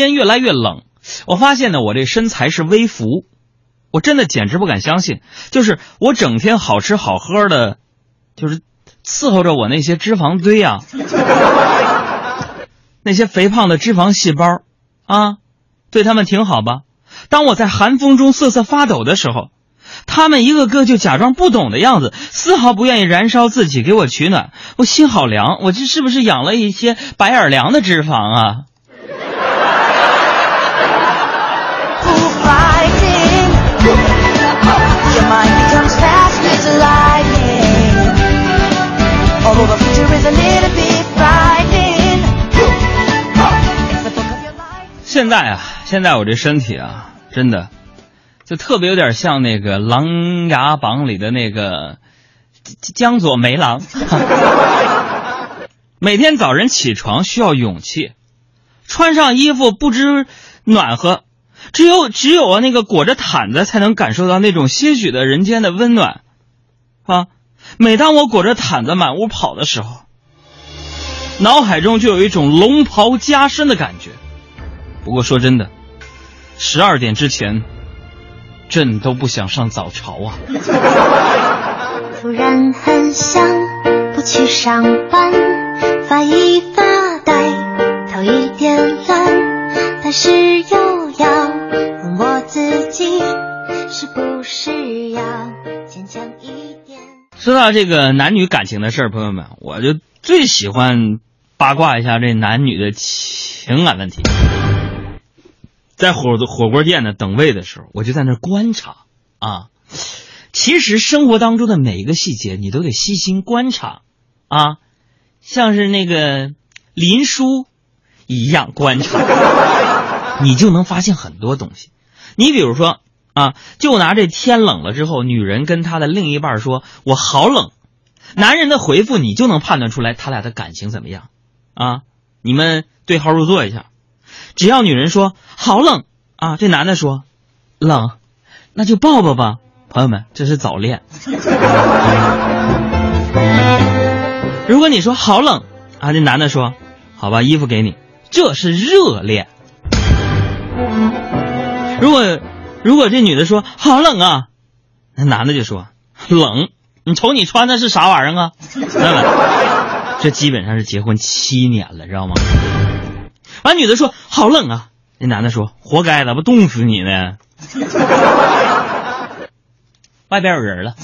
天越来越冷，我发现呢，我这身材是微服，我真的简直不敢相信，就是我整天好吃好喝的，就是伺候着我那些脂肪堆啊，那些肥胖的脂肪细胞啊，对他们挺好吧？当我在寒风中瑟瑟发抖的时候。他们一个个就假装不懂的样子，丝毫不愿意燃烧自己给我取暖，我心好凉。我这是不是养了一些白眼凉的脂肪啊？现在啊，现在我这身体啊，真的。就特别有点像那个《琅琊榜》里的那个江左梅郎，每天早晨起床需要勇气，穿上衣服不知暖和，只有只有啊那个裹着毯子才能感受到那种些许的人间的温暖，啊！每当我裹着毯子满屋跑的时候，脑海中就有一种龙袍加身的感觉。不过说真的，十二点之前。朕都不想上早朝啊！突然很想不去上班，发一发呆，头一点乱，但是说到这个男女感情的事儿，朋友们，我就最喜欢八卦一下这男女的情感问题。在火火锅店呢等位的时候，我就在那观察啊。其实生活当中的每一个细节，你都得细心观察啊，像是那个林叔一样观察，你就能发现很多东西。你比如说啊，就拿这天冷了之后，女人跟她的另一半说“我好冷”，男人的回复你就能判断出来他俩的感情怎么样啊。你们对号入座一下。只要女人说好冷啊，这男的说冷，那就抱抱吧。朋友们，这是早恋。如果你说好冷啊，这男的说好吧，衣服给你，这是热恋。如果如果这女的说好冷啊，那男的就说冷，你瞅你穿的是啥玩意儿啊？这基本上是结婚七年了，知道吗？完，女的说好冷啊！那男的说活该，咋不冻死你呢？外边有人了。